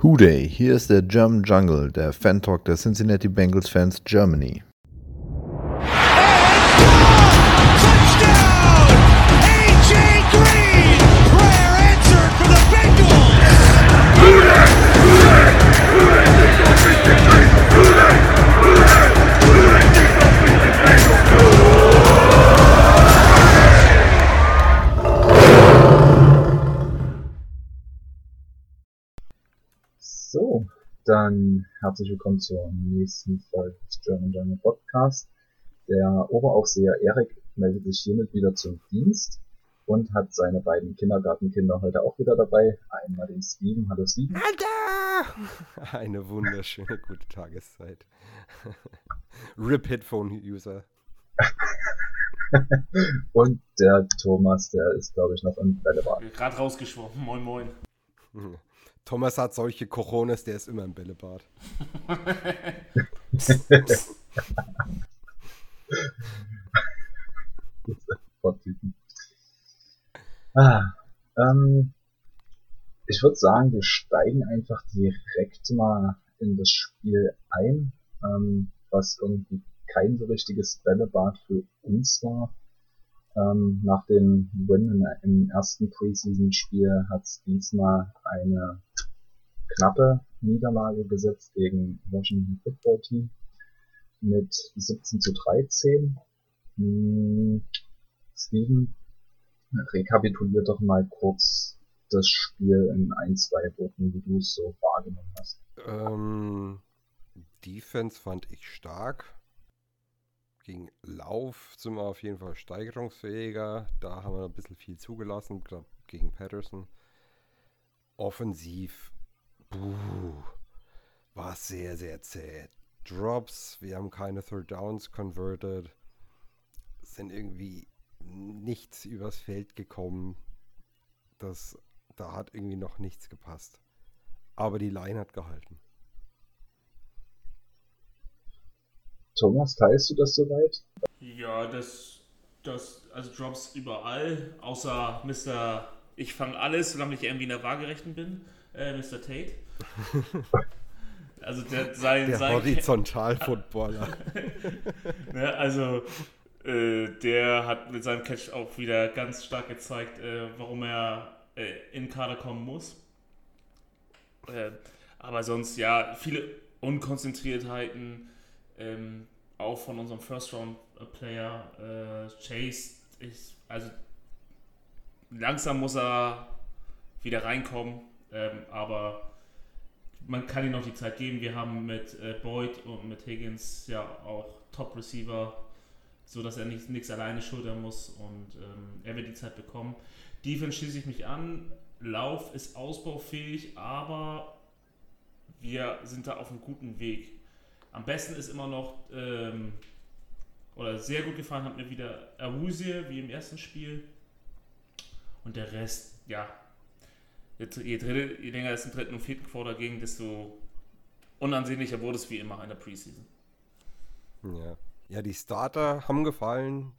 Hooday, hier ist der German Jungle, der Fan-Talk der Cincinnati Bengals Fans Germany. Dann herzlich willkommen zur nächsten Folge des German Journal Podcast. Der Oberaufseher Erik meldet sich hiermit wieder zum Dienst und hat seine beiden Kindergartenkinder heute auch wieder dabei. Einmal den Steven. Hallo Steven. Alter! Eine wunderschöne gute Tageszeit. RIP Headphone User. und der Thomas, der ist glaube ich noch im Bällebad. Gerade rausgeschwommen. Moin, moin. Thomas hat solche Coronas, der ist immer im Bällebad. ah, ähm, ich würde sagen, wir steigen einfach direkt mal in das Spiel ein, ähm, was irgendwie kein so richtiges Bällebad für uns war. Ähm, nach dem Win im ersten Preseason-Spiel hat es diesmal eine knappe Niederlage gesetzt gegen Washington Football Team mit 17 zu 13. Hm, Steven, rekapitulier doch mal kurz das Spiel in ein, zwei Worten, wie du es so wahrgenommen hast. Ähm, Defense fand ich stark. Gegen Lauf sind wir auf jeden Fall steigerungsfähiger. Da haben wir ein bisschen viel zugelassen, gegen Patterson. Offensiv Puh, war sehr, sehr zäh. Drops, wir haben keine Third Downs converted, sind irgendwie nichts übers Feld gekommen. Das, da hat irgendwie noch nichts gepasst. Aber die Line hat gehalten. Thomas, teilst du das soweit? Ja, das, das, also Drops überall, außer Mr. Ich fange alles, solange ich irgendwie in der Waagerechten bin äh, Mr. Tate. Also der, sein, der Horizontal-Footballer. ne, also äh, der hat mit seinem Catch auch wieder ganz stark gezeigt, äh, warum er äh, in Kader kommen muss. Äh, aber sonst ja, viele Unkonzentriertheiten, ähm, auch von unserem First-Round-Player äh, Chase. Ich, also langsam muss er wieder reinkommen. Ähm, aber man kann ihm noch die Zeit geben. Wir haben mit äh, Boyd und mit Higgins ja auch Top-Receiver, so dass er nichts alleine schultern muss und ähm, er wird die Zeit bekommen. Defense schließe ich mich an. Lauf ist ausbaufähig, aber wir sind da auf einem guten Weg. Am besten ist immer noch, ähm, oder sehr gut gefallen hat mir wieder Awuzie, wie im ersten Spiel. Und der Rest, ja, je, dritte, je länger es im dritten und vierten Quarter ging, desto unansehnlicher wurde es wie immer in der Preseason. Ja. ja, die Starter haben gefallen,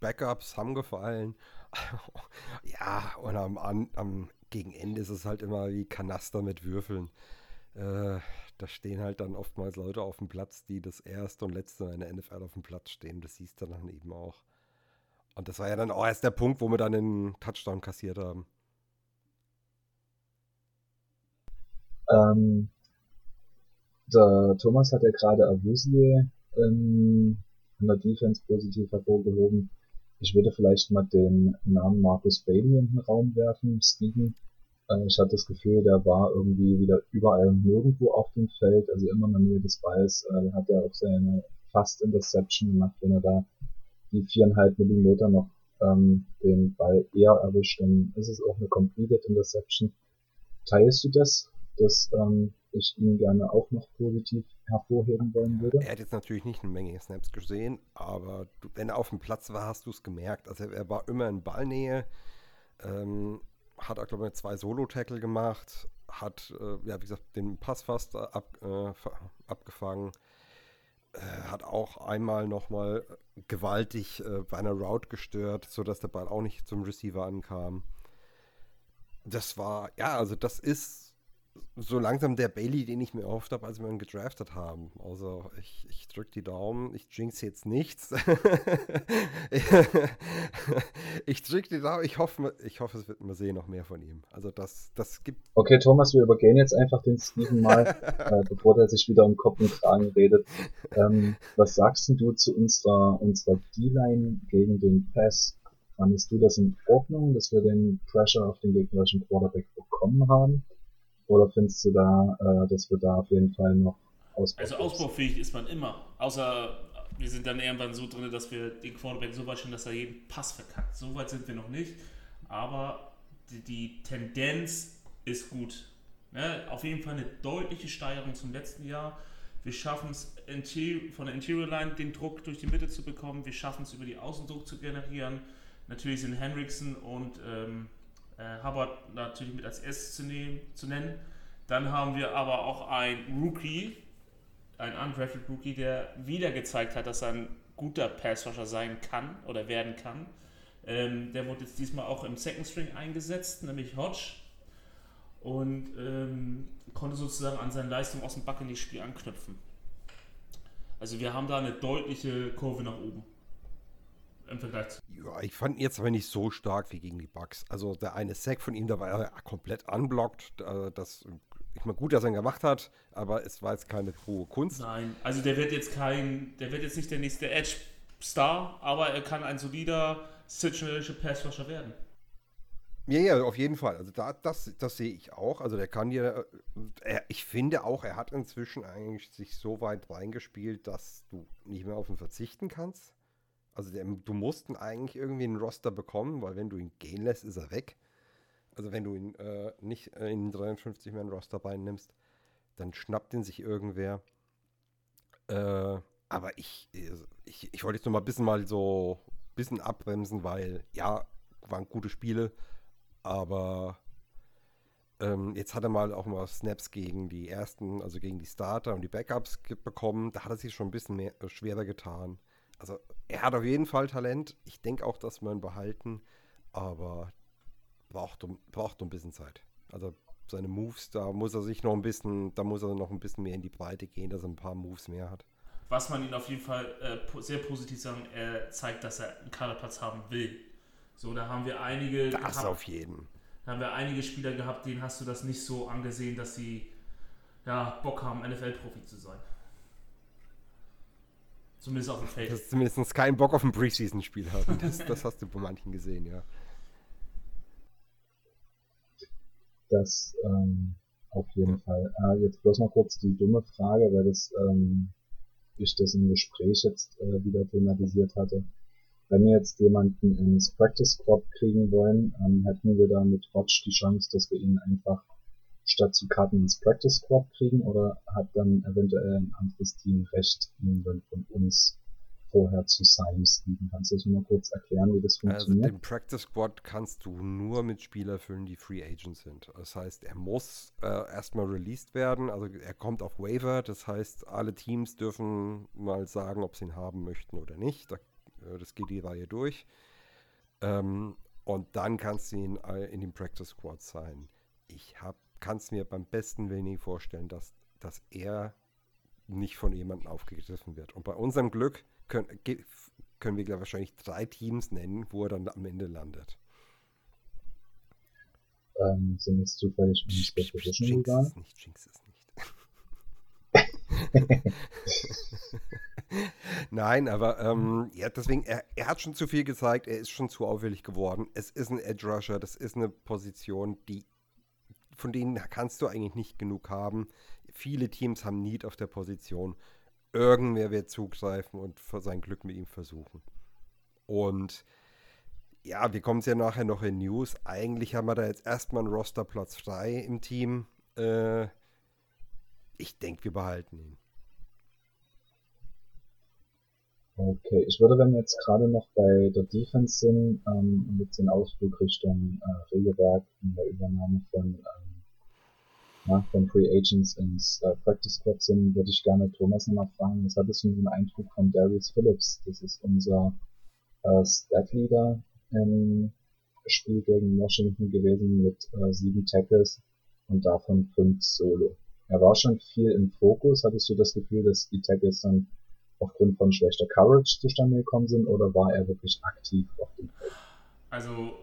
Backups haben gefallen. ja, und am, am, gegen Ende ist es halt immer wie Kanaster mit Würfeln. Äh, da stehen halt dann oftmals Leute auf dem Platz, die das erste und letzte in der NFL auf dem Platz stehen. Das siehst du dann eben auch. Und das war ja dann auch erst der Punkt, wo wir dann den Touchdown kassiert haben. Ähm, der Thomas hat ja gerade Avusie ähm, in der Defense positiv hervorgehoben. Ich würde vielleicht mal den Namen Marcus Bailey in den Raum werfen, Steven. Äh, ich hatte das Gefühl, der war irgendwie wieder überall nirgendwo auf dem Feld, also immer in der Nähe des Balls. Äh, hat er auch seine fast Interception gemacht, wenn er da die viereinhalb Millimeter noch ähm, den Ball eher erwischt, dann ist es auch eine completed Interception. Teilst du das? Das ähm, ich ihn gerne auch noch positiv hervorheben wollen würde. Er hat jetzt natürlich nicht eine Menge Snaps gesehen, aber du, wenn er auf dem Platz war, hast du es gemerkt. Also er, war immer in Ballnähe, ähm, hat auch, glaube ich, zwei Solo-Tackle gemacht, hat, äh, ja, wie gesagt, den Pass fast ab, äh, abgefangen, äh, hat auch einmal nochmal gewaltig äh, bei einer Route gestört, sodass der Ball auch nicht zum Receiver ankam. Das war, ja, also das ist so langsam der Bailey, den ich mir erhofft habe, als wir ihn gedraftet haben. Also ich, ich drücke die Daumen, ich jinx jetzt nichts. ich drücke die Daumen, ich hoffe, ich hoffe, es wird man sehen noch mehr von ihm. Also das, das gibt. Okay, Thomas, wir übergehen jetzt einfach den Steven mal, äh, bevor der sich wieder um Kopf und Kragen redet. Ähm, was sagst du zu unserer, unserer D-Line gegen den Pass? Fandest du das in Ordnung, dass wir den Pressure auf den gegnerischen Quarterback bekommen haben? Oder findest du da, äh, dass wir da auf jeden Fall noch ausbauen? Also ausbaufähig ist man immer. Außer wir sind dann irgendwann so drin, dass wir den Quarterback so weit stellen, dass er jeden Pass verkackt. So weit sind wir noch nicht. Aber die, die Tendenz ist gut. Ne? Auf jeden Fall eine deutliche Steigerung zum letzten Jahr. Wir schaffen es von der Interior Line den Druck durch die Mitte zu bekommen. Wir schaffen es über die Außendruck zu generieren. Natürlich sind Hendrickson und ähm, äh, Hubbard natürlich mit als erstes zu, nehmen, zu nennen. Dann haben wir aber auch einen Rookie, ein undrafted Rookie, der wieder gezeigt hat, dass er ein guter Passrusher sein kann oder werden kann. Ähm, der wurde jetzt diesmal auch im Second String eingesetzt, nämlich Hodge. Und ähm, konnte sozusagen an seine Leistung aus dem Buccaneers-Spiel anknüpfen. Also wir haben da eine deutliche Kurve nach oben im Vergleich zu. Ja, ich fand ihn jetzt aber nicht so stark wie gegen die Bucks. Also der eine Sack von ihm, da war er komplett unblockt. Das, ich meine, gut, dass er ihn gemacht hat, aber es war jetzt keine hohe Kunst. Nein, also der wird jetzt kein, der wird jetzt nicht der nächste Edge-Star, aber er kann ein solider situational Passrusher werden. Ja, ja, auf jeden Fall. Also da, das, das sehe ich auch. Also der kann dir, er, ich finde auch, er hat inzwischen eigentlich sich so weit reingespielt, dass du nicht mehr auf ihn verzichten kannst. Also der, du musst ihn eigentlich irgendwie einen Roster bekommen, weil wenn du ihn gehen lässt, ist er weg. Also wenn du ihn äh, nicht in 53 Mann Roster nimmst, dann schnappt ihn sich irgendwer. Äh, aber ich, ich, ich wollte jetzt noch mal ein bisschen mal so ein bisschen abbremsen, weil ja, waren gute Spiele, aber ähm, jetzt hat er mal auch mal Snaps gegen die ersten, also gegen die Starter und die Backups bekommen. Da hat er sich schon ein bisschen mehr, äh, schwerer getan also er hat auf jeden Fall Talent. Ich denke auch, dass wir ihn behalten, aber braucht, braucht ein bisschen Zeit. Also seine Moves, da muss er sich noch ein bisschen, da muss er noch ein bisschen mehr in die Breite gehen, dass er ein paar Moves mehr hat. Was man ihn auf jeden Fall äh, sehr positiv sagen, er zeigt, dass er einen Kaderplatz haben will. So, da haben wir einige. Das gehabt, auf jeden. Da haben wir einige Spieler gehabt, denen hast du das nicht so angesehen, dass sie ja, Bock haben, NFL-Profi zu sein. Zumindest auf dem Feld. Dass zumindest keinen Bock auf ein Preseason-Spiel haben. Das, das hast du bei manchen gesehen, ja. Das ähm, auf jeden ja. Fall. Äh, jetzt bloß noch kurz die dumme Frage, weil das ähm, ich das im Gespräch jetzt äh, wieder thematisiert hatte. Wenn wir jetzt jemanden ins Practice Squad kriegen wollen, ähm, hätten wir da mit Watch die Chance, dass wir ihn einfach statt zu Karten ins Practice Squad kriegen oder hat dann eventuell ein anderes Team Recht, ihn dann von uns vorher zu sein, Steven? Kannst du das mal kurz erklären, wie das also funktioniert? Also den Practice Squad kannst du nur mit Spielern füllen, die Free Agents sind. Das heißt, er muss äh, erstmal released werden, also er kommt auf Waiver, das heißt, alle Teams dürfen mal sagen, ob sie ihn haben möchten oder nicht. Da, äh, das geht die Reihe durch. Ähm, und dann kannst du ihn äh, in den Practice Squad sein. Ich habe kann es mir beim besten Willen nicht vorstellen, dass, dass er nicht von jemandem aufgegriffen wird. Und bei unserem Glück können, können wir wahrscheinlich drei Teams nennen, wo er dann am Ende landet. Ähm, sind es zufällig egal? Es nicht, jinx es nicht. Nein, aber ähm, ja, deswegen, er, er hat schon zu viel gezeigt, er ist schon zu auffällig geworden. Es ist ein Edge Rusher, das ist eine Position, die von denen kannst du eigentlich nicht genug haben. Viele Teams haben Need auf der Position. Irgendwer wird zugreifen und sein Glück mit ihm versuchen. Und ja, wir kommen es ja nachher noch in News. Eigentlich haben wir da jetzt erstmal einen Rosterplatz frei im Team. Äh, ich denke, wir behalten ihn. Okay, ich würde, wenn wir jetzt gerade noch bei der Defense sind ähm, jetzt den Ausflug Richtung äh, Regelwerk in der Übernahme von ähm, ja, von Free Agents ins äh, Practice Squad sind, würde ich gerne Thomas nochmal fragen, was hattest du für einen Eindruck von Darius Phillips? Das ist unser äh, Stat Leader im Spiel gegen Washington gewesen mit äh, sieben Tackles und davon fünf Solo. Er war schon viel im Fokus. Hattest du das Gefühl, dass die Tackles dann aufgrund von schlechter Coverage zustande gekommen sind oder war er wirklich aktiv auf dem Feld? Also,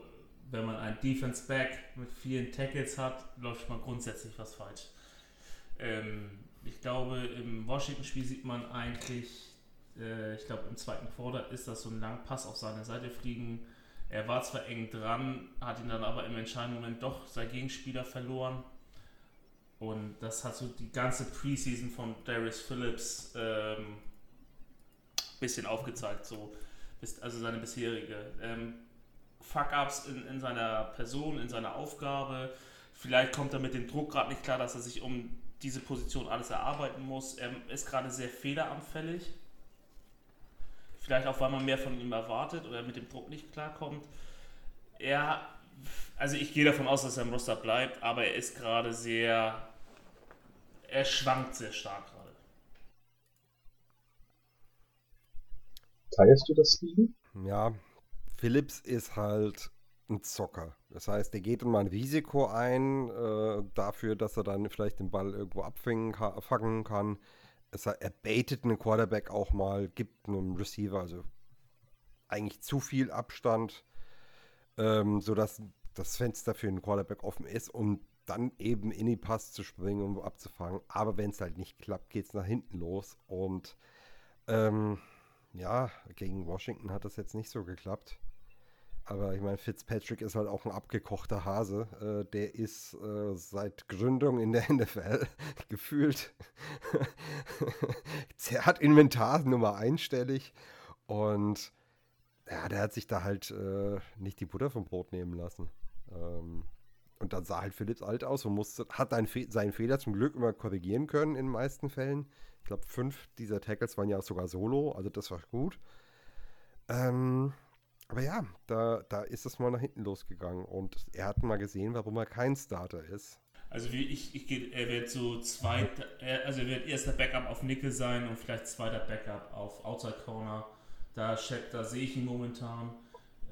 wenn man ein Defense Back mit vielen Tackles hat, läuft mal grundsätzlich was falsch. Ähm, ich glaube, im Washington-Spiel sieht man eigentlich, äh, ich glaube, im zweiten Quarter ist das so ein langer Pass auf seine Seite fliegen. Er war zwar eng dran, hat ihn dann aber im entscheidenden Moment doch sein Gegenspieler verloren. Und das hat so die ganze Preseason von Darius Phillips ähm, bisschen aufgezeigt, so also seine bisherige. Ähm, Fuck-ups in, in seiner Person, in seiner Aufgabe. Vielleicht kommt er mit dem Druck gerade nicht klar, dass er sich um diese Position alles erarbeiten muss. Er ist gerade sehr fehleranfällig. Vielleicht auch, weil man mehr von ihm erwartet oder mit dem Druck nicht klarkommt. Er, also ich gehe davon aus, dass er im Roster bleibt, aber er ist gerade sehr, er schwankt sehr stark gerade. Teilst du das, Steven? Ja, Phillips ist halt ein Zocker. Das heißt, er geht immer ein Risiko ein äh, dafür, dass er dann vielleicht den Ball irgendwo abfangen kann. kann. Es, er baitet einen Quarterback auch mal, gibt einem Receiver also eigentlich zu viel Abstand, ähm, sodass das Fenster für einen Quarterback offen ist, um dann eben in die Pass zu springen um abzufangen. Aber wenn es halt nicht klappt, geht es nach hinten los. Und ähm, ja, gegen Washington hat das jetzt nicht so geklappt. Aber ich meine, Fitzpatrick ist halt auch ein abgekochter Hase. Äh, der ist äh, seit Gründung in der NFL gefühlt. hat Inventarnummer einstellig. Und ja, der hat sich da halt äh, nicht die Butter vom Brot nehmen lassen. Ähm, und dann sah halt Phillips alt aus und musste, hat Fe seinen Fehler zum Glück immer korrigieren können in den meisten Fällen. Ich glaube, fünf dieser Tackles waren ja sogar solo, also das war gut. Ähm, aber ja, da, da ist es mal nach hinten losgegangen und er hat mal gesehen, warum er kein Starter ist. Also wie ich, ich er wird so zweiter, also er wird erster Backup auf Nickel sein und vielleicht zweiter Backup auf Outside Corner. Da, da sehe ich ihn momentan.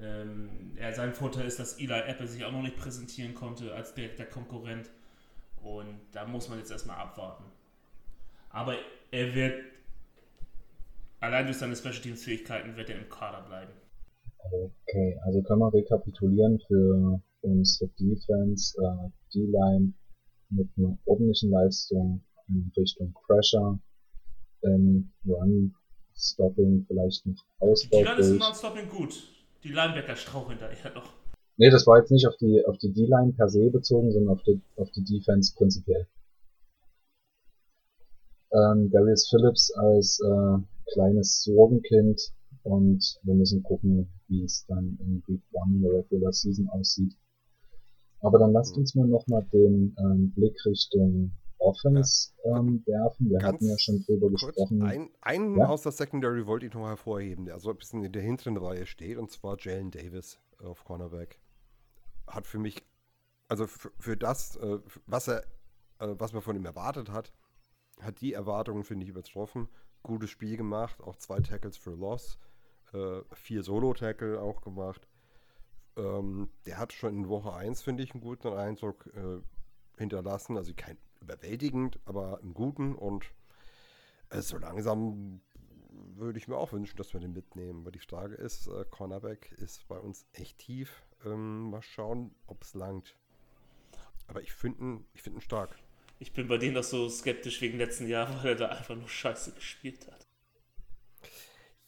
Ähm, er, sein Vorteil ist, dass Eli Apple sich auch noch nicht präsentieren konnte als direkter Konkurrent. Und da muss man jetzt erstmal abwarten. Aber er wird, allein durch seine Special Teams Fähigkeiten, wird er im Kader bleiben. Okay, also können wir rekapitulieren für unsere Defense, äh, D-Line mit einer ordentlichen Leistung in Richtung Pressure, ähm, Run, Stopping, vielleicht noch Ausbau. Die Line ist im Run-Stopping gut. Die Linebacker straucheln da eher noch. Nee, das war jetzt nicht auf die, auf die D-Line per se bezogen, sondern auf die, auf die Defense prinzipiell. Ähm, Darius Phillips als äh, kleines Sorgenkind und wir müssen gucken, wie es dann in Week 1 der Regular Season aussieht. Aber dann lasst uns mal nochmal den ähm, Blick Richtung Offense ähm, werfen. Wir Ganz hatten ja schon drüber gesprochen. Ein, einen ja? aus der Secondary wollte ich noch hervorheben, der so ein bisschen in der hinteren Reihe steht, und zwar Jalen Davis auf Cornerback. Hat für mich, also für, für das, äh, was er, äh, was man von ihm erwartet hat, hat die Erwartungen, finde ich, übertroffen. Gutes Spiel gemacht, auch zwei Tackles für Loss, äh, vier Solo-Tackle auch gemacht. Ähm, der hat schon in Woche 1, finde ich, einen guten Eindruck äh, hinterlassen. Also kein überwältigend, aber einen guten. Und äh, so langsam würde ich mir auch wünschen, dass wir den mitnehmen. Aber die Frage ist, äh, Cornerback ist bei uns echt tief. Ähm, mal schauen, ob es langt. Aber ich finde ihn, find ihn stark. Ich bin bei denen doch so skeptisch wegen letzten Jahr, weil er da einfach nur scheiße gespielt hat.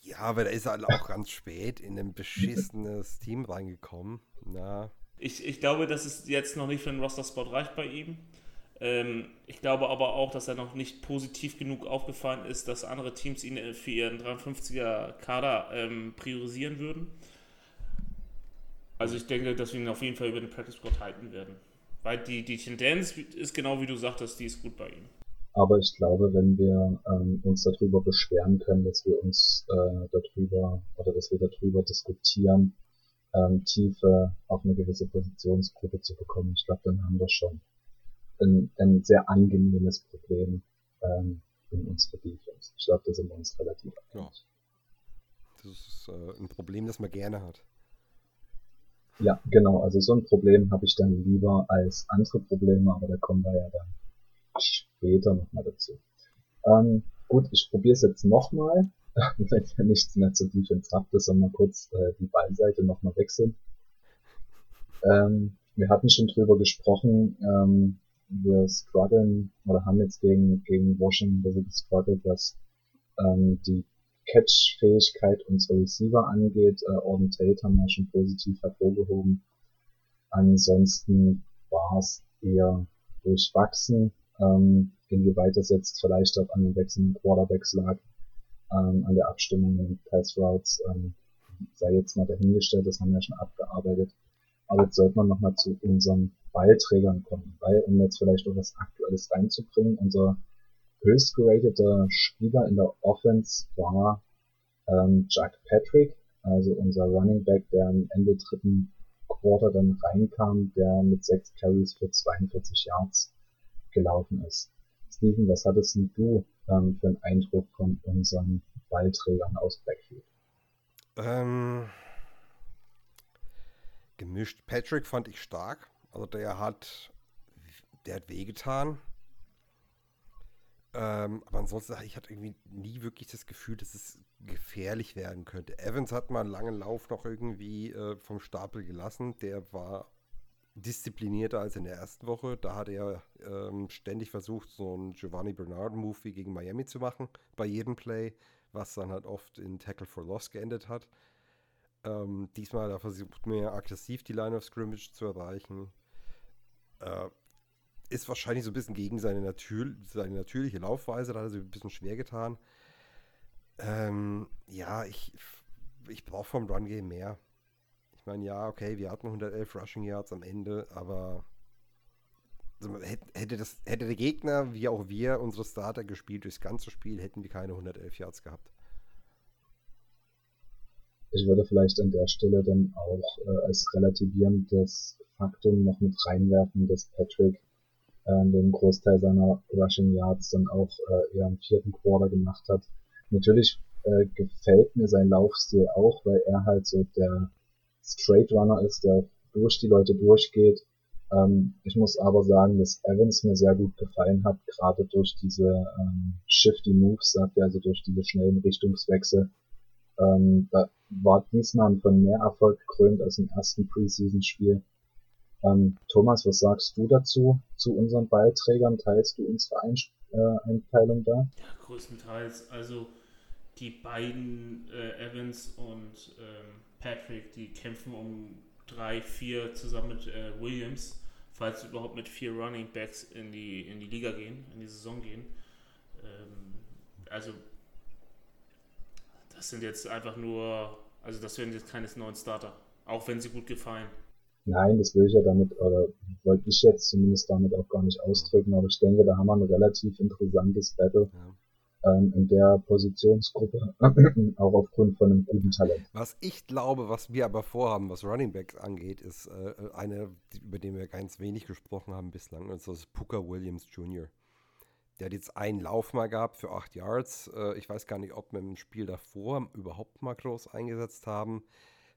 Ja, aber da ist er halt auch ganz spät in ein beschissenes Team reingekommen. Na. Ich, ich glaube, dass es jetzt noch nicht für einen Roster-Spot reicht bei ihm. Ähm, ich glaube aber auch, dass er noch nicht positiv genug aufgefallen ist, dass andere Teams ihn für ihren 53er Kader ähm, priorisieren würden. Also ich denke, dass wir ihn auf jeden Fall über den Practice Squad halten werden. Weil die, die Tendenz ist genau wie du sagtest, die ist gut bei ihm. Aber ich glaube, wenn wir ähm, uns darüber beschweren können, dass wir uns äh, darüber oder dass wir darüber diskutieren, ähm, Tiefe auf eine gewisse Positionsgruppe zu bekommen, ich glaube, dann haben wir schon ein, ein sehr angenehmes Problem ähm, in unserer Defense. Ich glaube, da sind wir uns relativ einig. Ja. Das ist äh, ein Problem, das man gerne hat. Ja, genau. Also so ein Problem habe ich dann lieber als andere Probleme, aber da kommen wir ja dann später nochmal dazu. Ähm, gut, ich probiere es jetzt nochmal, wenn ihr nichts mehr zur Defense habt, dass wir kurz äh, die Ballseite nochmal wechseln. Ähm, wir hatten schon drüber gesprochen, ähm, wir strugglen oder haben jetzt gegen, gegen Washington ein bisschen gestruggelt, was ähm, die Catch-Fähigkeit unserer Receiver angeht. Äh, Orden Tate haben wir schon positiv hervorgehoben. Ansonsten war es eher durchwachsen. Ähm, inwieweit das jetzt vielleicht auch an den wechselnden Quarterbacks lag, ähm, an der Abstimmung in Pass Routes, ähm, sei jetzt mal dahingestellt, das haben wir schon abgearbeitet. Aber jetzt sollte man nochmal zu unseren Ballträgern kommen, weil, um jetzt vielleicht auch was Aktuelles reinzubringen, unser höchst gerateter Spieler in der Offense war ähm, Jack Patrick, also unser Running Back, der am Ende dritten Quarter dann reinkam, der mit sechs Carries für 42 Yards gelaufen ist. Steven, was hattest du ähm, für einen Eindruck von unseren Ballträgern aus Blackfield? Ähm, gemischt. Patrick fand ich stark. Also der hat, der hat wehgetan. Ähm, aber ansonsten, ich hatte irgendwie nie wirklich das Gefühl, dass es gefährlich werden könnte. Evans hat mal einen langen Lauf noch irgendwie äh, vom Stapel gelassen. Der war disziplinierter als in der ersten Woche. Da hat er ähm, ständig versucht, so einen Giovanni Bernard-Move wie gegen Miami zu machen, bei jedem Play, was dann halt oft in Tackle for Loss geendet hat. Ähm, diesmal da versucht mehr aggressiv die Line of Scrimmage zu erreichen. Äh, ist wahrscheinlich so ein bisschen gegen seine, Natür seine natürliche Laufweise, da hat er sich ein bisschen schwer getan. Ähm, ja, ich, ich brauche vom Run Game mehr. Meine, ja, okay, wir hatten 111 Rushing Yards am Ende, aber also, hätte, das, hätte der Gegner, wie auch wir, unsere Starter gespielt durchs ganze Spiel, hätten wir keine 111 Yards gehabt. Ich würde vielleicht an der Stelle dann auch äh, als relativierendes Faktum noch mit reinwerfen, dass Patrick äh, den Großteil seiner Rushing Yards dann auch äh, eher im vierten Quarter gemacht hat. Natürlich äh, gefällt mir sein Laufstil auch, weil er halt so der Straight Runner ist, der durch die Leute durchgeht. Ähm, ich muss aber sagen, dass Evans mir sehr gut gefallen hat, gerade durch diese ähm, Shifty Moves, sagt er, also durch diese schnellen Richtungswechsel. Ähm, da war diesmal von mehr Erfolg gekrönt als im ersten Preseason-Spiel. Ähm, Thomas, was sagst du dazu, zu unseren Beiträgern? Teilst du unsere Ein äh, Einteilung da? Ja, größtenteils. Also die beiden äh, Evans und ähm, Patrick, die kämpfen um drei, vier zusammen mit äh, Williams, falls sie überhaupt mit vier Running Backs in die, in die Liga gehen, in die Saison gehen. Ähm, also das sind jetzt einfach nur, also das werden jetzt keine neuen Starter, auch wenn sie gut gefallen. Nein, das will ich ja damit, oder wollte ich jetzt zumindest damit auch gar nicht ausdrücken, aber ich denke, da haben wir ein relativ interessantes Battle ja. Ähm, in der Positionsgruppe, auch aufgrund von einem guten Talent. Was ich glaube, was wir aber vorhaben, was Running Backs angeht, ist äh, eine, über die wir ganz wenig gesprochen haben bislang, und das ist Booker Williams Jr. Der hat jetzt einen Lauf mal gehabt für 8 Yards. Äh, ich weiß gar nicht, ob wir im Spiel davor überhaupt mal groß eingesetzt haben.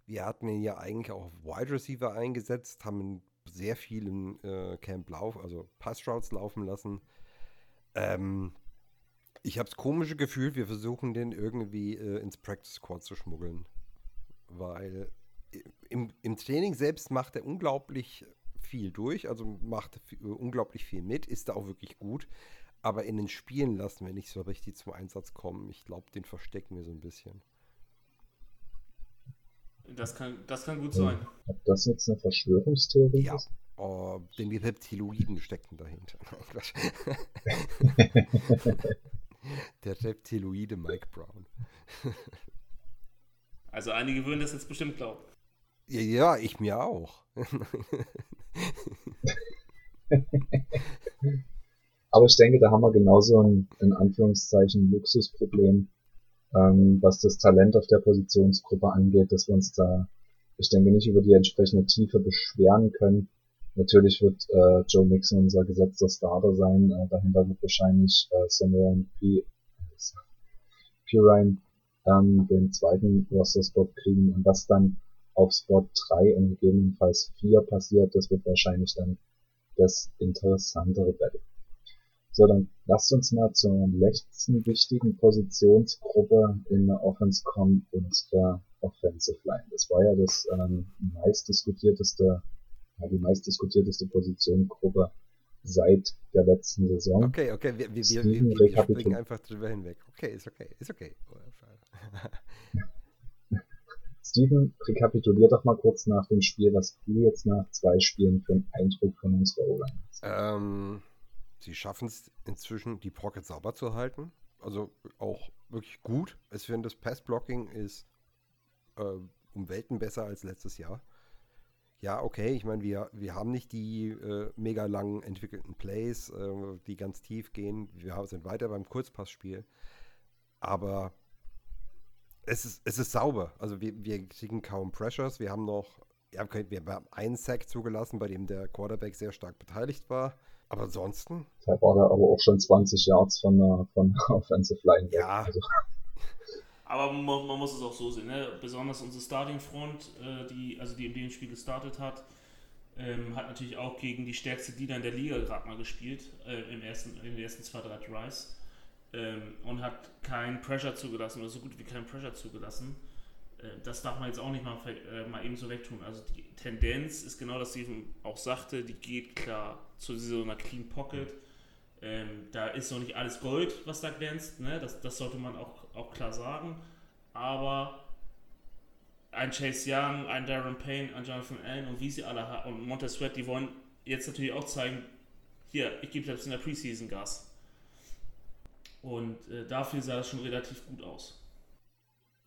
Wir hatten ihn ja eigentlich auch auf Wide Receiver eingesetzt, haben ihn sehr viel im äh, Camp Lauf, also Pass Routes laufen lassen. Ähm, ich habe das komische Gefühl, wir versuchen den irgendwie äh, ins Practice Squad zu schmuggeln. Weil äh, im, im Training selbst macht er unglaublich viel durch, also macht unglaublich viel mit, ist da auch wirklich gut. Aber in den Spielen lassen wir nicht so richtig zum Einsatz kommen. Ich glaube, den verstecken wir so ein bisschen. Das kann, das kann gut sein. Ob das jetzt eine Verschwörungstheorie ja. ist? Oh, denn wir Reptiloiden stecken dahinter. Der Reptiloide Mike Brown. also einige würden das jetzt bestimmt glauben. Ja, ja ich mir auch. Aber ich denke, da haben wir genauso ein, in Anführungszeichen, Luxusproblem, ähm, was das Talent auf der Positionsgruppe angeht, dass wir uns da, ich denke, nicht über die entsprechende Tiefe beschweren können. Natürlich wird äh, Joe Mixon unser gesetzter Starter sein. Äh, dahinter wird wahrscheinlich äh, Samuel P. Pirine ähm, den zweiten Roster-Spot kriegen und was dann auf Spot 3 und gegebenenfalls 4 passiert, das wird wahrscheinlich dann das interessantere Battle. So, dann lasst uns mal zur letzten wichtigen Positionsgruppe in der Offense kommen, unsere Offensive Line. Das war ja das ähm, meistdiskutierteste, die meistdiskutierteste Positionengruppe seit der letzten Saison. Okay, okay, wir, wir, wir, wir, wir springen einfach drüber hinweg. Okay, ist okay, ist okay. Steven, rekapitulier doch mal kurz nach dem Spiel, was du jetzt nach zwei Spielen für einen Eindruck von unserer O-Line hast. Ähm, sie schaffen es inzwischen, die Pocket sauber zu halten. Also auch wirklich gut. Ich finde, das Pass-Blocking ist äh, um Welten besser als letztes Jahr. Ja, okay, ich meine, wir, wir haben nicht die äh, mega lang entwickelten Plays, äh, die ganz tief gehen. Wir sind weiter beim Kurzpassspiel. Aber es ist, es ist sauber. Also wir, wir kriegen kaum Pressures. Wir haben noch, ja, wir haben einen Sack zugelassen, bei dem der Quarterback sehr stark beteiligt war. Aber ansonsten. Da war da aber auch schon 20 Yards von der, von Offensive Line. Ja. Also. Aber man, man, muss es auch so sehen, ne? besonders unsere Starting Front, äh, die, also die in dem Spiel gestartet hat, ähm, hat natürlich auch gegen die stärkste Diener in der Liga gerade mal gespielt, äh, im ersten, in den ersten zwei, drei Tries ähm, und hat keinen Pressure zugelassen oder so gut wie keinen Pressure zugelassen. Äh, das darf man jetzt auch nicht mal, äh, mal eben so wegtun. Also die Tendenz ist genau, das Steven auch sagte, die geht klar zu so einer Clean Pocket. Ähm, da ist noch nicht alles Gold, was da glänzt. Ne? Das, das sollte man auch, auch klar sagen. Aber ein Chase Young, ein Darren Payne, ein Jonathan Allen und wie sie alle haben und Montez Sweat, die wollen jetzt natürlich auch zeigen, hier, ich gebe selbst in der Preseason Gas. Und äh, dafür sah es schon relativ gut aus.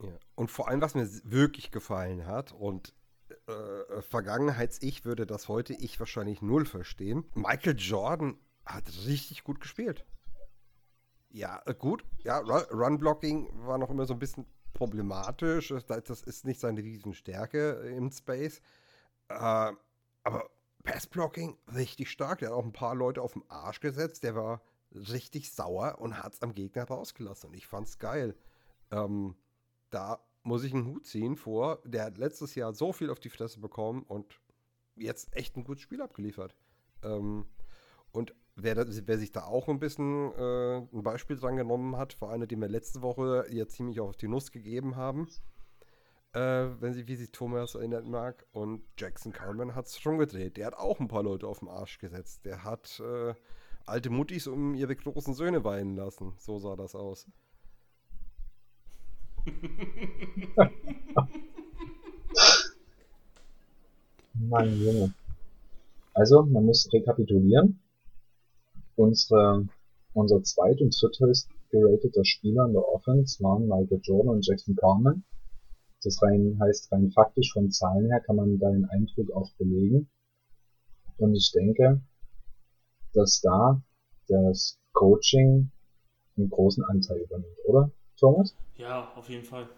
Ja. Und vor allem, was mir wirklich gefallen hat und äh, Vergangenheits-Ich würde das heute ich wahrscheinlich null verstehen. Michael Jordan hat richtig gut gespielt. Ja, äh, gut. Ja, Run-Blocking war noch immer so ein bisschen problematisch. Das ist nicht seine Riesenstärke im Space. Äh, aber Pass-Blocking richtig stark. Der hat auch ein paar Leute auf den Arsch gesetzt. Der war richtig sauer und hat es am Gegner rausgelassen. Und ich fand's geil. Ähm, da muss ich einen Hut ziehen vor. Der hat letztes Jahr so viel auf die Fresse bekommen und jetzt echt ein gutes Spiel abgeliefert. Ähm, und wer, wer, sich da auch ein bisschen äh, ein Beispiel dran genommen hat, vor allem, die mir letzte Woche ja ziemlich auf die Nuss gegeben haben, äh, wenn sie, wie sich Thomas erinnert mag, und Jackson Carmen hat es schon gedreht. Der hat auch ein paar Leute auf den Arsch gesetzt. Der hat äh, alte Muttis um ihre großen Söhne weinen lassen. So sah das aus. Mein Junge. Also, man muss rekapitulieren. Unsere, unser zweit- und dritthöchst gerateter Spieler in der Offense waren Michael Jordan und Jackson Carmen. Das rein, heißt rein faktisch von Zahlen her kann man deinen Eindruck auch belegen. Und ich denke, dass da das Coaching einen großen Anteil übernimmt, oder, Thomas? Ja, auf jeden Fall.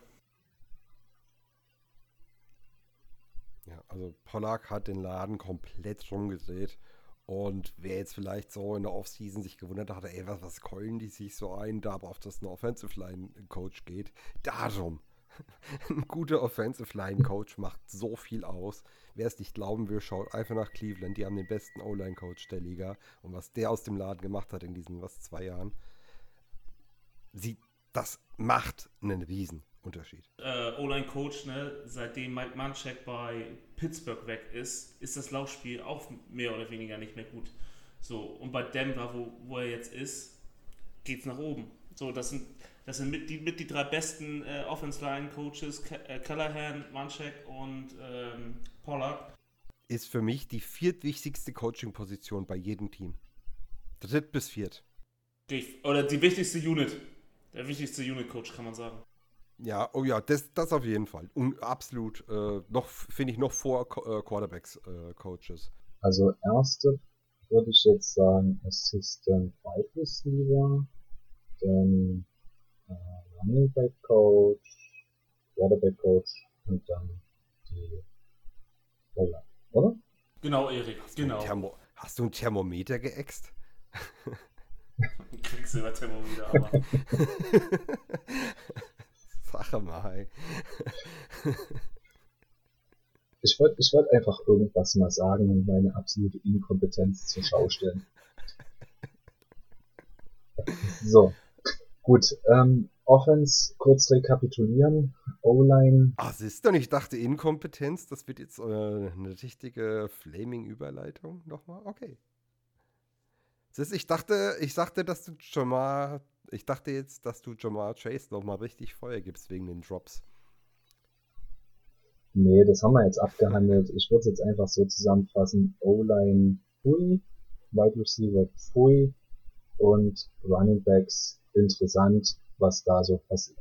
Ja, also Pollack hat den Laden komplett rumgedreht. Und wer jetzt vielleicht so in der Offseason sich gewundert hat, ey, was, was keulen die sich so ein, da aber auf das ein Offensive Line Coach geht, darum. Ein guter Offensive Line Coach macht so viel aus. Wer es nicht glauben will, schaut einfach nach Cleveland. Die haben den besten O-Line Coach der Liga. Und was der aus dem Laden gemacht hat in diesen, was, zwei Jahren, sie, das macht einen Riesenunterschied. Äh, O-Line Coach, ne, seitdem Mike Manchek bei Pittsburgh weg ist, ist das Laufspiel auch mehr oder weniger nicht mehr gut. So, und bei Denver, wo, wo er jetzt ist, geht es nach oben. So, das sind das sind mit die, mit die drei besten äh, Offense-Line-Coaches, äh, Callahan, Manchek und ähm, Pollack. Ist für mich die viertwichtigste Coaching-Position bei jedem Team. Dritt bis viert. Oder die wichtigste Unit. Der wichtigste Unit-Coach, kann man sagen. Ja, oh ja, das, das auf jeden Fall. Und absolut, äh, noch, finde ich, noch vor äh, Quarterbacks-Coaches. Äh, also erste würde ich jetzt sagen Assistant Wide Receiver, dann Running Back Coach, Quarterback Coach und dann die Roller, oder? Genau, Erik, genau. Hast du ein Thermometer geäxt? Quicksilver-Thermometer, aber. Sache mal. Ich wollte ich wollt einfach irgendwas mal sagen und meine absolute Inkompetenz zur Schau stellen. So, gut. Ähm, Offense kurz rekapitulieren. O-Line. Ah, siehst du, und ich dachte Inkompetenz, das wird jetzt äh, eine richtige Flaming-Überleitung nochmal. Okay. Siehst, ich dachte, ich dachte, dass du Jamal, ich dachte jetzt, dass du Jamal Chase nochmal richtig Feuer gibst wegen den Drops. Nee, das haben wir jetzt abgehandelt. Ich würde es jetzt einfach so zusammenfassen. O-Line Pui, Wide Receiver Pui und Running Backs interessant, was da so passiert.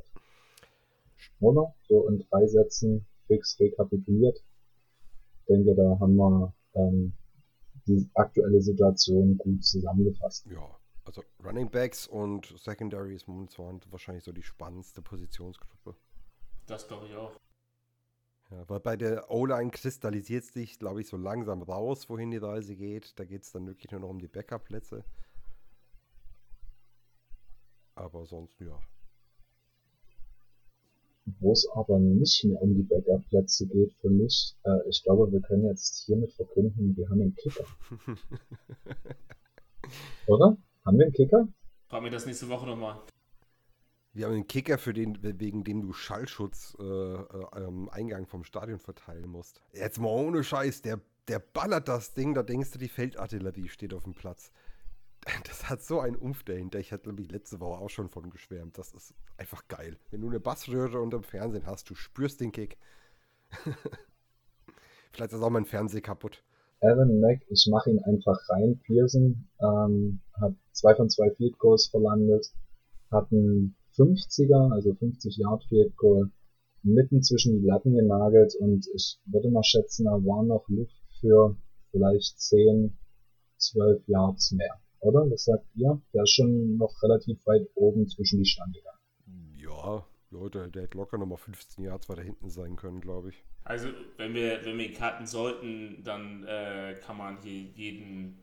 Oder? So in drei Sätzen fix rekapituliert. Ich denke, da haben wir ähm, die aktuelle Situation gut zusammengefasst. Ja, also Running Backs und Secondary ist momentan wahrscheinlich so die spannendste Positionsgruppe. Das glaube ich auch. Ja, weil bei der O-Line kristallisiert sich, glaube ich, so langsam raus, wohin die Reise geht. Da geht es dann wirklich nur noch um die Backup-Plätze. Aber sonst, ja. Wo es aber nicht mehr um die Backup-Plätze geht für mich, äh, ich glaube, wir können jetzt hiermit verkünden, wir haben einen Kicker. Oder? Haben wir einen Kicker? Frag mir das nächste Woche nochmal. Wir haben einen Kicker, für den, wegen dem du Schallschutz äh, äh, am Eingang vom Stadion verteilen musst. Jetzt mal ohne Scheiß, der, der ballert das Ding, da denkst du, die Feldartillerie steht auf dem Platz. Das hat so einen Umf dahinter. Ich hatte nämlich letzte Woche auch schon von geschwärmt. Das ist einfach geil. Wenn du eine Bassröhre unterm Fernsehen hast, du spürst den Kick. Vielleicht ist auch mein Fernseher kaputt. Evan Mack, ich mache ihn einfach rein. Pearson ähm, hat zwei von zwei Field Goals verlandet, hat einen 50er, also 50 Yard Field Goal, mitten zwischen die Latten genagelt und ich würde mal schätzen, da war noch Luft für vielleicht 10, 12 Yards mehr oder? Was sagt ihr? Der ist schon noch relativ weit oben zwischen die Stange gegangen. Ja, Leute, der hätte locker nochmal 15 Jahre weiter hinten sein können, glaube ich. Also, wenn wir, wenn wir ihn cutten sollten, dann äh, kann man hier jeden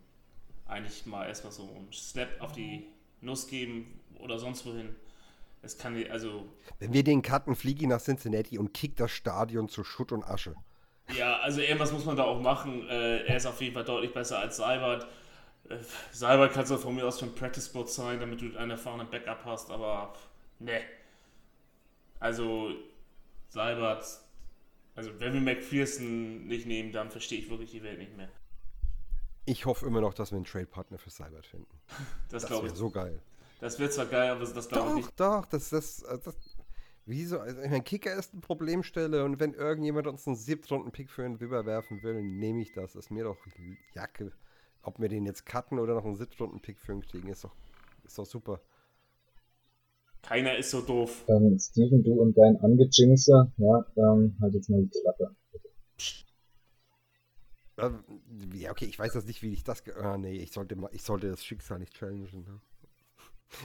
eigentlich mal erstmal so einen Snap auf die Nuss geben oder sonst wohin. Es kann, also. Wenn wir den cutten, fliege ich nach Cincinnati und kick das Stadion zu Schutt und Asche. Ja, also irgendwas muss man da auch machen. Äh, er ist auf jeden Fall deutlich besser als Seibert. Äh, Salber kannst du von mir aus für ein Practice Spot sein, damit du einen erfahrenen Backup hast, aber ne. Also, Seibert, also wenn wir McPherson nicht nehmen, dann verstehe ich wirklich die Welt nicht mehr. Ich hoffe immer noch, dass wir einen Trade-Partner für Seibert finden. Das, das wäre so geil. Das wird zwar geil, aber das glaube ich nicht. Doch, das, das, das, wieso, also ich meine, Kicker ist eine Problemstelle und wenn irgendjemand uns einen Siebtrunden-Pick für ihn rüberwerfen will, nehme ich das. Das ist mir doch Jacke. Ob wir den jetzt cutten oder noch einen Sitzstunden-Pick für ihn kriegen, ist doch, ist doch super. Keiner ist so doof. Ähm, Steven, du und dein Angejinxer, ja, ähm, halt jetzt mal die Klappe. Ähm, ja, okay, ich weiß das nicht, wie ich das. Ah, nee, ich sollte, mal, ich sollte das Schicksal nicht challengen. Ne?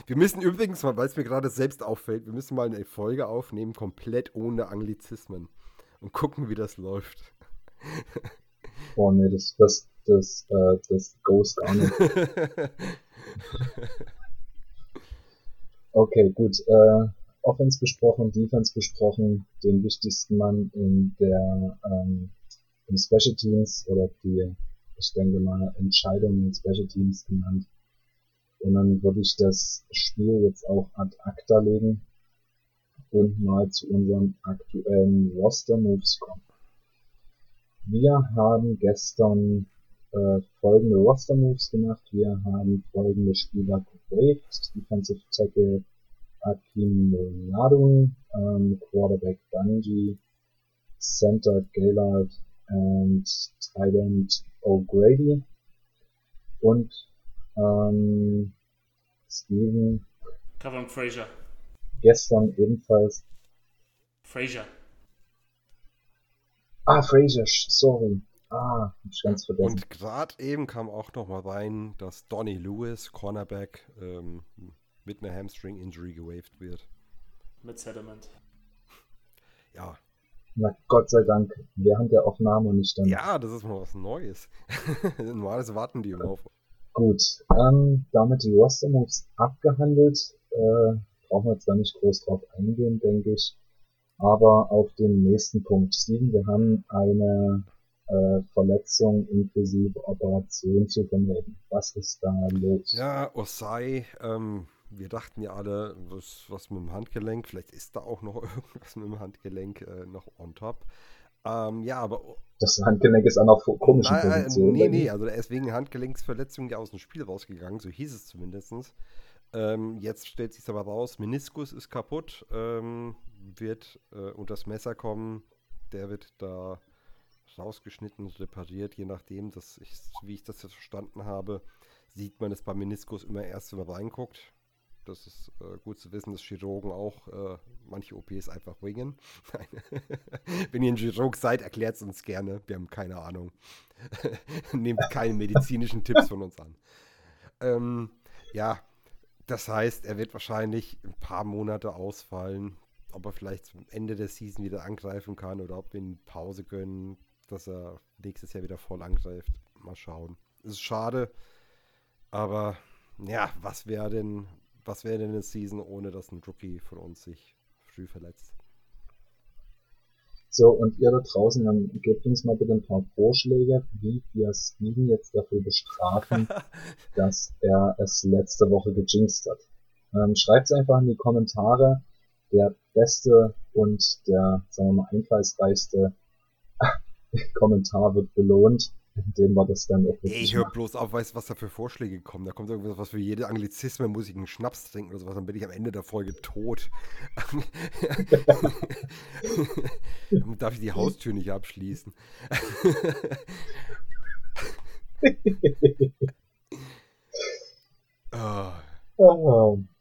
Wir müssen übrigens mal, weil es mir gerade selbst auffällt, wir müssen mal eine Folge aufnehmen, komplett ohne Anglizismen. Und gucken, wie das läuft. Oh nee, das, das, das, äh, das goes gar nicht. okay, gut. Äh, Offense besprochen, Defense besprochen, den wichtigsten Mann in der ähm, im Special Teams oder die, ich denke mal, Entscheidungen in Special Teams genannt. Und dann würde ich das Spiel jetzt auch ad acta legen und mal zu unseren aktuellen Roster Moves kommen. Wir haben gestern äh, folgende Roster Moves gemacht. Wir haben folgende Spieler gewaved. Defensive Tackle Akim Ladung, ähm, Quarterback Bungie, Center Gaylord und Tight End O'Grady und ähm, Steven Kevin Fraser. Gestern ebenfalls. Fraser. Ah, Fraser, sorry. Ah, ich ganz vergessen. Und gerade eben kam auch noch mal rein, dass Donny Lewis, Cornerback, ähm, mit einer Hamstring-Injury gewaved wird. Mit Sediment. Ja. Na Gott sei Dank, während der Aufnahme und nicht dann. Ja, das ist mal was Neues. Normalerweise warten die immer auf. Gut, ähm, damit die Roster-Moves abgehandelt. Äh, brauchen wir jetzt da nicht groß drauf eingehen, denke ich. Aber auf den nächsten Punkt. Steven, wir haben eine äh, Verletzung inklusive Operation zu vermelden. Was ist da los? Ja, Osai, ähm, wir dachten ja alle, was, was mit dem Handgelenk, vielleicht ist da auch noch irgendwas mit dem Handgelenk äh, noch on top. Ähm, ja, aber. Das Handgelenk ist an einer komischen äh, Position. Nee, nee, also er ist wegen Handgelenksverletzung ja aus dem Spiel rausgegangen, so hieß es zumindest. Ähm, jetzt stellt sich aber raus, Meniskus ist kaputt, ähm, wird äh, unter das Messer kommen, der wird da rausgeschnitten, repariert, je nachdem, dass ich, wie ich das jetzt verstanden habe, sieht man es beim Meniskus immer erst, wenn man reinguckt. Das ist äh, gut zu wissen, dass Chirurgen auch äh, manche OPs einfach wingen. wenn ihr ein Chirurg seid, erklärt es uns gerne. Wir haben keine Ahnung. Nehmt keine medizinischen Tipps von uns an. Ähm, ja, das heißt, er wird wahrscheinlich ein paar Monate ausfallen. Ob er vielleicht zum Ende der Season wieder angreifen kann oder ob wir ihn Pause gönnen, dass er nächstes Jahr wieder voll angreift. Mal schauen. Es ist schade, aber ja, was wäre denn, was wäre denn eine Season, ohne dass ein Rookie von uns sich früh verletzt? So, und ihr da draußen, dann gebt uns mal bitte ein paar Vorschläge, wie wir Steven jetzt dafür bestrafen, dass er es letzte Woche gejinxt hat. Ähm, Schreibt es einfach in die Kommentare. Der beste und der, sagen wir mal, einfallsreichste Kommentar wird belohnt indem wir das dann auch ich höre bloß auf, weißt was da für Vorschläge kommen. Da kommt irgendwas, was für jede Anglizisme muss ich einen Schnaps trinken oder sowas, dann bin ich am Ende der Folge tot. dann darf ich die Haustür nicht abschließen. oh.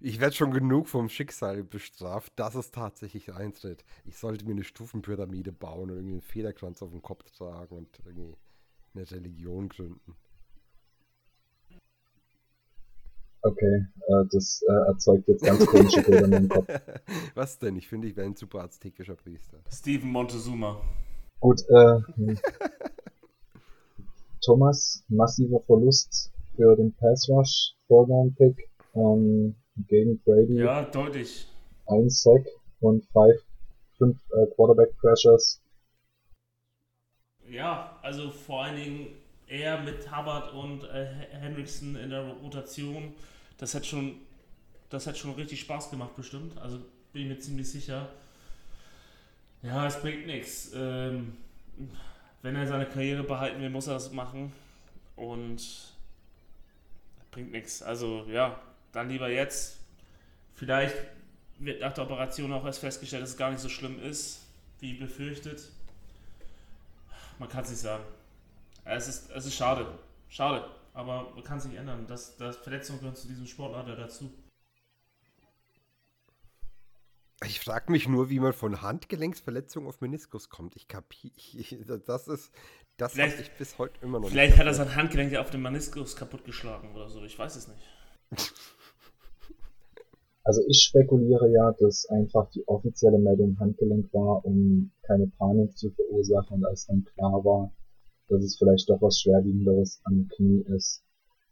Ich werde schon genug vom Schicksal bestraft, dass es tatsächlich eintritt. Ich sollte mir eine Stufenpyramide bauen und irgendwie einen Federkranz auf dem Kopf tragen und irgendwie eine Religion gründen. Okay, äh, das äh, erzeugt jetzt ganz komische Bilder in meinem Kopf. Was denn? Ich finde, ich wäre ein super aztekischer Priester. Steven Montezuma. Gut, äh. Thomas, massiver Verlust für den Pass Rush, Vorgang Pick. Ähm, gegen Brady. Ja, deutlich. Ein Sack und five, fünf äh, Quarterback Pressures. Ja, also vor allen Dingen er mit Hubbard und äh, Hendrickson in der Rotation. Das hat schon, das hat schon richtig Spaß gemacht, bestimmt. Also bin ich mir ziemlich sicher. Ja, es bringt nichts. Ähm, wenn er seine Karriere behalten will, muss er das machen. Und bringt nichts. Also ja, dann lieber jetzt. Vielleicht wird nach der Operation auch erst festgestellt, dass es gar nicht so schlimm ist, wie befürchtet. Man kann es nicht sagen. Es ist, es ist schade. Schade. Aber man kann es nicht ändern. Das, das Verletzungen gehören zu diesem Sportler dazu. Ich frage mich nur, wie man von Handgelenksverletzung auf Meniskus kommt. Ich kapiere. Das ist. Das habe ich bis heute immer noch Vielleicht hat er sein Handgelenk auf dem Meniskus kaputtgeschlagen oder so. Ich weiß es nicht. Also ich spekuliere ja, dass einfach die offizielle Meldung Handgelenk war, um keine Panik zu verursachen und als dann klar war, dass es vielleicht doch was Schwerwiegenderes am Knie ist,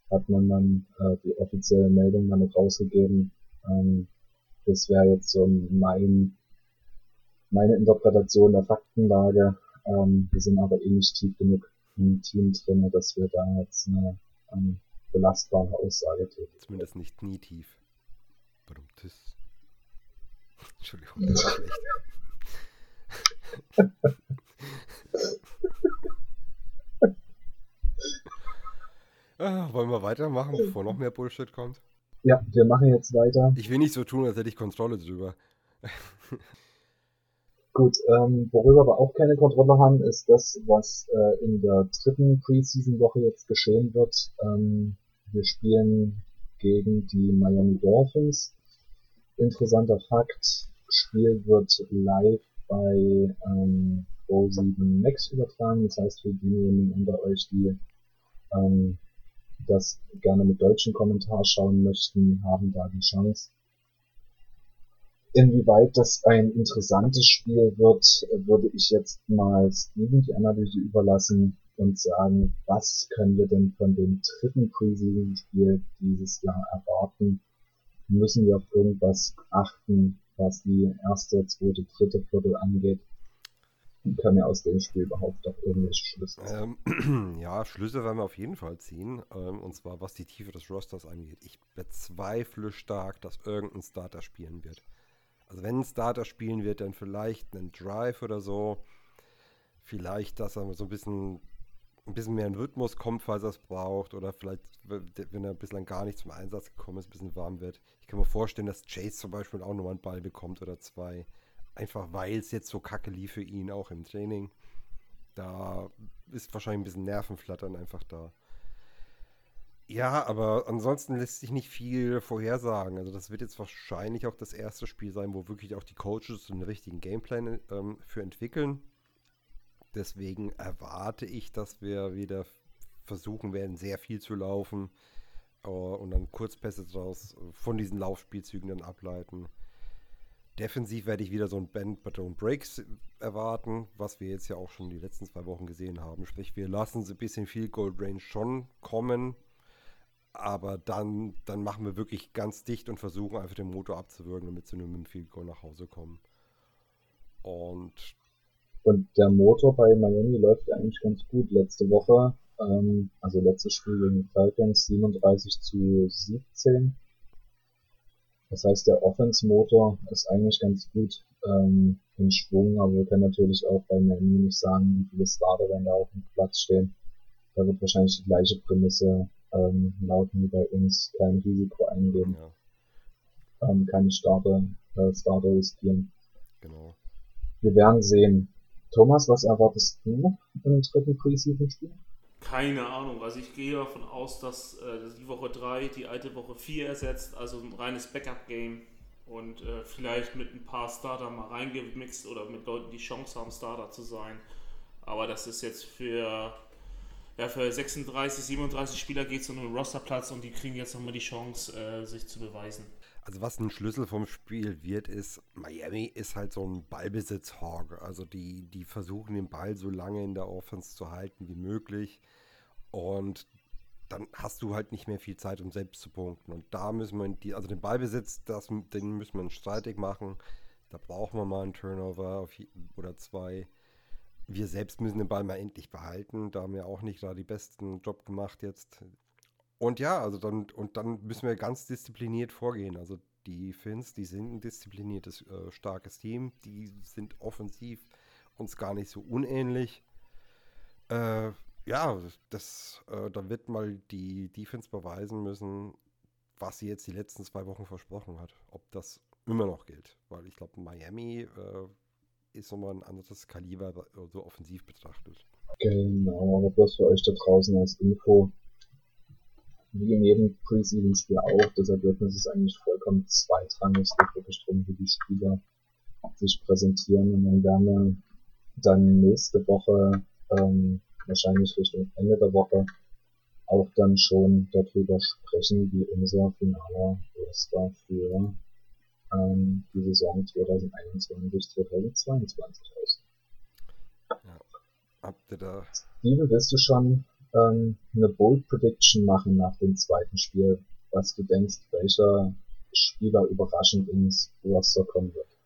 hat man dann äh, die offizielle Meldung damit rausgegeben. Ähm, das wäre jetzt so mein, meine Interpretation der Faktenlage. Ähm, wir sind aber eh nicht tief genug im Team drin, dass wir da jetzt eine ähm, belastbare Aussage tätigen. Zumindest nicht nie tief. Warum das? Entschuldigung, das ist schlecht. ah, wollen wir weitermachen, bevor noch mehr Bullshit kommt? Ja, wir machen jetzt weiter. Ich will nicht so tun, als hätte ich Kontrolle drüber. Gut, ähm, worüber wir auch keine Kontrolle haben, ist das, was äh, in der dritten Preseason-Woche jetzt geschehen wird. Ähm, wir spielen gegen die Miami Dolphins interessanter Fakt, Spiel wird live bei ähm, Pro7 Max übertragen. Das heißt, für diejenigen unter euch, die ähm, das gerne mit deutschen Kommentar schauen möchten, haben da die Chance. Inwieweit das ein interessantes Spiel wird, würde ich jetzt mal Steven die Analyse überlassen und sagen, was können wir denn von dem dritten Preseason-Spiel dieses Jahr erwarten müssen wir auf irgendwas achten, was die erste, zweite, dritte Viertel angeht. Können wir aus dem Spiel überhaupt noch irgendwelche Schlüsse ziehen? Ähm, ja, Schlüsse werden wir auf jeden Fall ziehen. Ähm, und zwar was die Tiefe des Rosters angeht. Ich bezweifle stark, dass irgendein Starter spielen wird. Also wenn ein Starter spielen wird, dann vielleicht einen Drive oder so. Vielleicht, dass er so ein bisschen, ein bisschen mehr in Rhythmus kommt, falls er es braucht. Oder vielleicht, wenn er bislang gar nicht zum Einsatz gekommen ist, ein bisschen warm wird. Ich kann mir vorstellen, dass Chase zum Beispiel auch nochmal einen Ball bekommt oder zwei. Einfach weil es jetzt so kacke lief für ihn auch im Training. Da ist wahrscheinlich ein bisschen Nervenflattern einfach da. Ja, aber ansonsten lässt sich nicht viel vorhersagen. Also das wird jetzt wahrscheinlich auch das erste Spiel sein, wo wirklich auch die Coaches einen richtigen Gameplan ähm, für entwickeln. Deswegen erwarte ich, dass wir wieder versuchen werden, sehr viel zu laufen äh, und dann Kurzpässe draus von diesen Laufspielzügen dann ableiten. Defensiv werde ich wieder so ein Band, Baton Breaks erwarten, was wir jetzt ja auch schon die letzten zwei Wochen gesehen haben. Sprich, wir lassen so ein bisschen viel Gold Range schon kommen, aber dann, dann machen wir wirklich ganz dicht und versuchen einfach den Motor abzuwürgen, damit sie nur mit dem Field Goal nach Hause kommen. Und und der Motor bei Miami läuft eigentlich ganz gut. Letzte Woche, ähm, also letztes Spiel gegen die Falcons 37 zu 17. Das heißt, der Offense-Motor ist eigentlich ganz gut ähm, in Schwung, aber wir können natürlich auch bei Miami nicht sagen, wie viele Starter werden da auf dem Platz stehen. Da wird wahrscheinlich die gleiche Prämisse ähm, lauten wie bei uns, kein Risiko eingehen, ja. ähm, keine Starter, äh, Starter riskieren. Genau. Wir werden sehen. Thomas, was erwartest du im dritten Preseason-Spiel? Keine Ahnung. Also ich gehe davon aus, dass äh, die Woche 3 die alte Woche 4 ersetzt, also ein reines Backup-Game und äh, vielleicht mit ein paar Starter mal reingemixt oder mit Leuten, die Chance haben, Starter zu sein. Aber das ist jetzt für ja, für 36, 37 Spieler geht es um einen Rosterplatz und die kriegen jetzt nochmal die Chance, äh, sich zu beweisen. Also was ein Schlüssel vom Spiel wird, ist, Miami ist halt so ein Ballbesitz-Hog. Also die, die versuchen den Ball so lange in der Offense zu halten wie möglich. Und dann hast du halt nicht mehr viel Zeit, um selbst zu punkten. Und da müssen wir, die, also den Ballbesitz, das, den müssen wir streitig machen. Da brauchen wir mal einen Turnover oder zwei wir selbst müssen den Ball mal endlich behalten. Da haben wir auch nicht da die besten Job gemacht jetzt. Und ja, also dann, und dann müssen wir ganz diszipliniert vorgehen. Also die Finns, die sind ein diszipliniertes, äh, starkes Team. Die sind offensiv uns gar nicht so unähnlich. Äh, ja, das, äh, da wird mal die Defense beweisen müssen, was sie jetzt die letzten zwei Wochen versprochen hat. Ob das immer noch gilt. Weil ich glaube, Miami äh, ist nochmal ein anderes Kaliber so offensiv betrachtet. Genau, aber bloß für euch da draußen als Info. Wie in jedem Preseason-Spiel auch, das Ergebnis ist eigentlich vollkommen zweitrangig. Es geht wirklich darum, wie die Spieler sich präsentieren. Und dann werden wir dann nächste Woche, ähm, wahrscheinlich Richtung Ende der Woche, auch dann schon darüber sprechen, wie unser finaler Roster für ähm, die Saison 2021, 2022 aus. Ja. Habt ihr da. Steven, willst du schon ähm, eine Bold Prediction machen nach dem zweiten Spiel, was du denkst, welcher Spieler überraschend ins Roster kommen wird?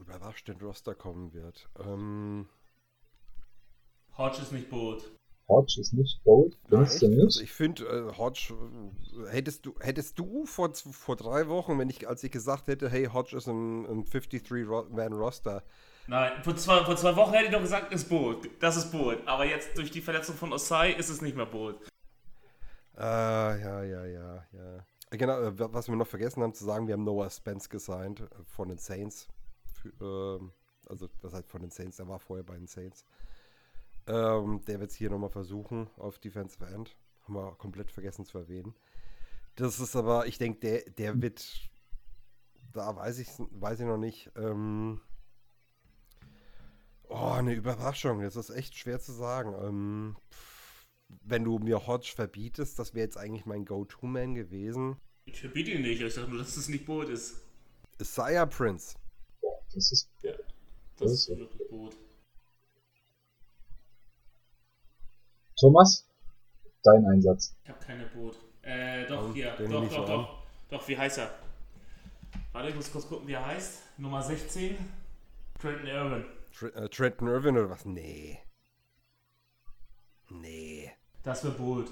Überrascht in Roster kommen wird. Ähm, Hodge ist nicht bold. Hodge ist nicht bold, findest du nicht? Also ich finde, äh, Hodge, äh, hättest du, hättest du vor, vor drei Wochen, wenn ich, als ich gesagt hätte, hey, Hodge ist ein, ein 53-Man-Roster. Nein, vor zwei, vor zwei Wochen hätte ich doch gesagt, ist Boot. Das ist Boot. Aber jetzt durch die Verletzung von Osai ist es nicht mehr Boot. Ah, ja, ja, ja, ja. Genau, äh, was wir noch vergessen haben zu sagen, wir haben Noah Spence gesigned äh, von den Saints. Für, äh, also, das heißt von den Saints, der war vorher bei den Saints. Ähm, der wird es hier nochmal versuchen auf Defensive End. Haben wir komplett vergessen zu erwähnen. Das ist aber, ich denke, der, der wird, da weiß ich, weiß ich noch nicht. Ähm, oh, eine Überraschung. Das ist echt schwer zu sagen. Ähm, wenn du mir Hodge verbietest, das wäre jetzt eigentlich mein Go-To-Man gewesen. Ich verbiete ihn nicht, ich sage nur, dass es nicht Boot ist. Isaiah Prince. Ja, das ist. Ja, das, das ist wirklich Boot. Thomas, dein Einsatz. Ich habe keine Boot. Äh, doch, hier. Doch, doch, doch. Doch, wie heißt er? Warte, ich muss kurz gucken, wie er heißt. Nummer 16. Trenton Irwin. Tr äh, Trenton Irwin oder was? Nee. Nee. Das wird bold.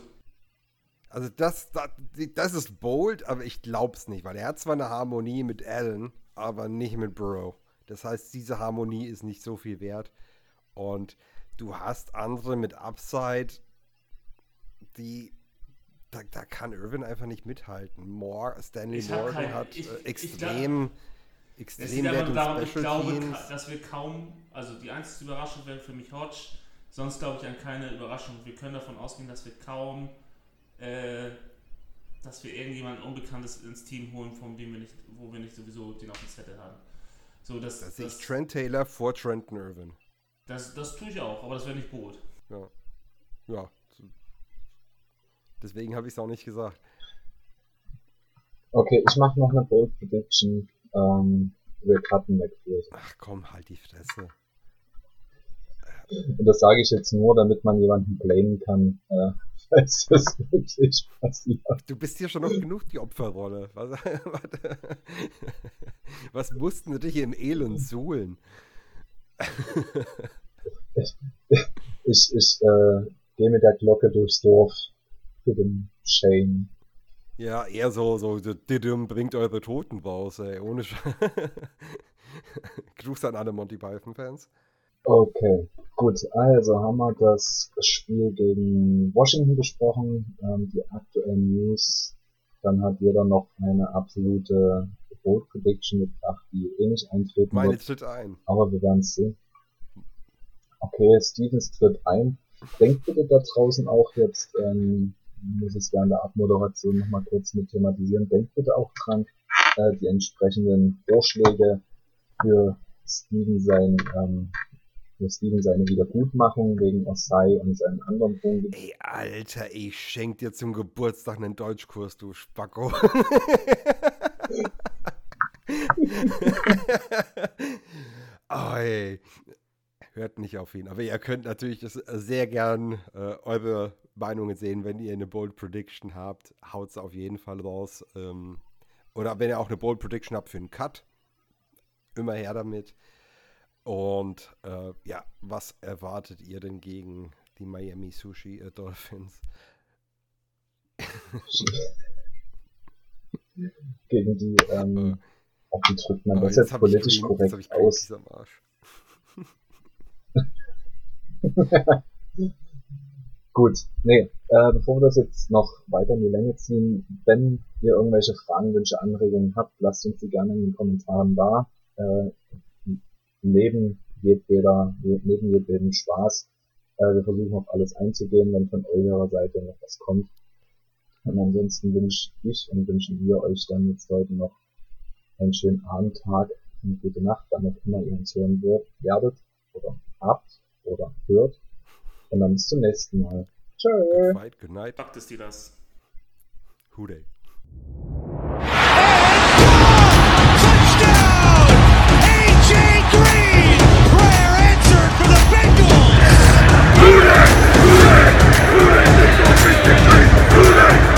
Also das, das, das ist bold, aber ich glaub's nicht, weil er hat zwar eine Harmonie mit Allen, aber nicht mit Burrow. Das heißt, diese Harmonie ist nicht so viel wert. Und du hast andere mit Upside, die da, da kann Irvin einfach nicht mithalten. Moore, Stanley Morgan kein- hat ich- äh, ich extrem, Es liegt einfach ich glaube, Teams. dass wir kaum, also die einzige Überraschung wäre für mich Hodge, sonst glaube ich an keine Überraschung. Wir können davon ausgehen, dass wir kaum, äh, dass wir irgendjemanden Unbekanntes ins Team holen, von dem wir nicht, wo wir nicht sowieso den auf dem Zettel haben. So, das, Da das, sehe ich das, Trent Taylor vor Trenton Irvin. das, das tue ich auch, aber das wäre nicht Boot. Ja. Ja. Deswegen habe ich es auch nicht gesagt. Okay, ich mache noch eine Bold Prediction. Ähm, wir cutten McPherson. Ach komm, halt die Fresse. Und das sage ich jetzt nur, damit man jemanden blamen kann, äh, falls das wirklich passiert. Du bist hier schon noch genug die Opferrolle. Was, warte. was mussten sie dich im Elend suhlen? Ich, ich äh, gehe mit der Glocke durchs Dorf für den Shane. Ja, eher so, so, Didim bringt eure Toten raus, ey. Ohne Sch Gruß an alle Monty Python-Fans. Okay, gut. Also haben wir das Spiel gegen Washington besprochen, ähm, die aktuellen News. Dann hat jeder noch eine absolute Bold Prediction gebracht, die eh nicht eintreten Meine wird. tritt ein. Aber wir werden es sehen. Okay, Stevens tritt ein. Denkt bitte da draußen auch jetzt, ähm, muss es während der Abmoderation nochmal kurz mit thematisieren, denkt bitte auch dran, äh, die entsprechenden Vorschläge für Steven sein, ähm, für Steven seine Wiedergutmachung wegen Osai und seinen anderen Punkten. Ey, Alter, ich schenk dir zum Geburtstag einen Deutschkurs, du Spacko. oh, ey. Hört nicht auf ihn. Aber ihr könnt natürlich sehr gern äh, eure Meinungen sehen, wenn ihr eine Bold Prediction habt. Haut's auf jeden Fall raus. Ähm, oder wenn ihr auch eine Bold Prediction habt für einen Cut. Immer her damit. Und äh, ja, was erwartet ihr denn gegen die Miami Sushi äh, Dolphins? Gegen die, ähm, auf die drückt man Oh, das jetzt politisch jetzt hab ich korrekt aus. Greenpeace am Arsch. Gut, nee, äh, bevor wir das jetzt noch weiter in die Länge ziehen, wenn ihr irgendwelche Fragen, Wünsche, Anregungen habt, lasst uns die gerne in den Kommentaren da. Äh, neben jedweder, neben jedem Spaß, äh, wir versuchen auf alles einzugehen, wenn von eurer Seite noch was kommt. Und ansonsten wünsche ich und wünschen wir euch dann jetzt heute noch einen schönen Abend, Tag und gute Nacht, wann auch immer ihr uns hören werdet oder habt oder hört. Und dann bis zum nächsten Mal. Tschö. Good night, good night. Macht es dir das. Hude. Who that? Who that? Who that? Who that? Who that? Who that?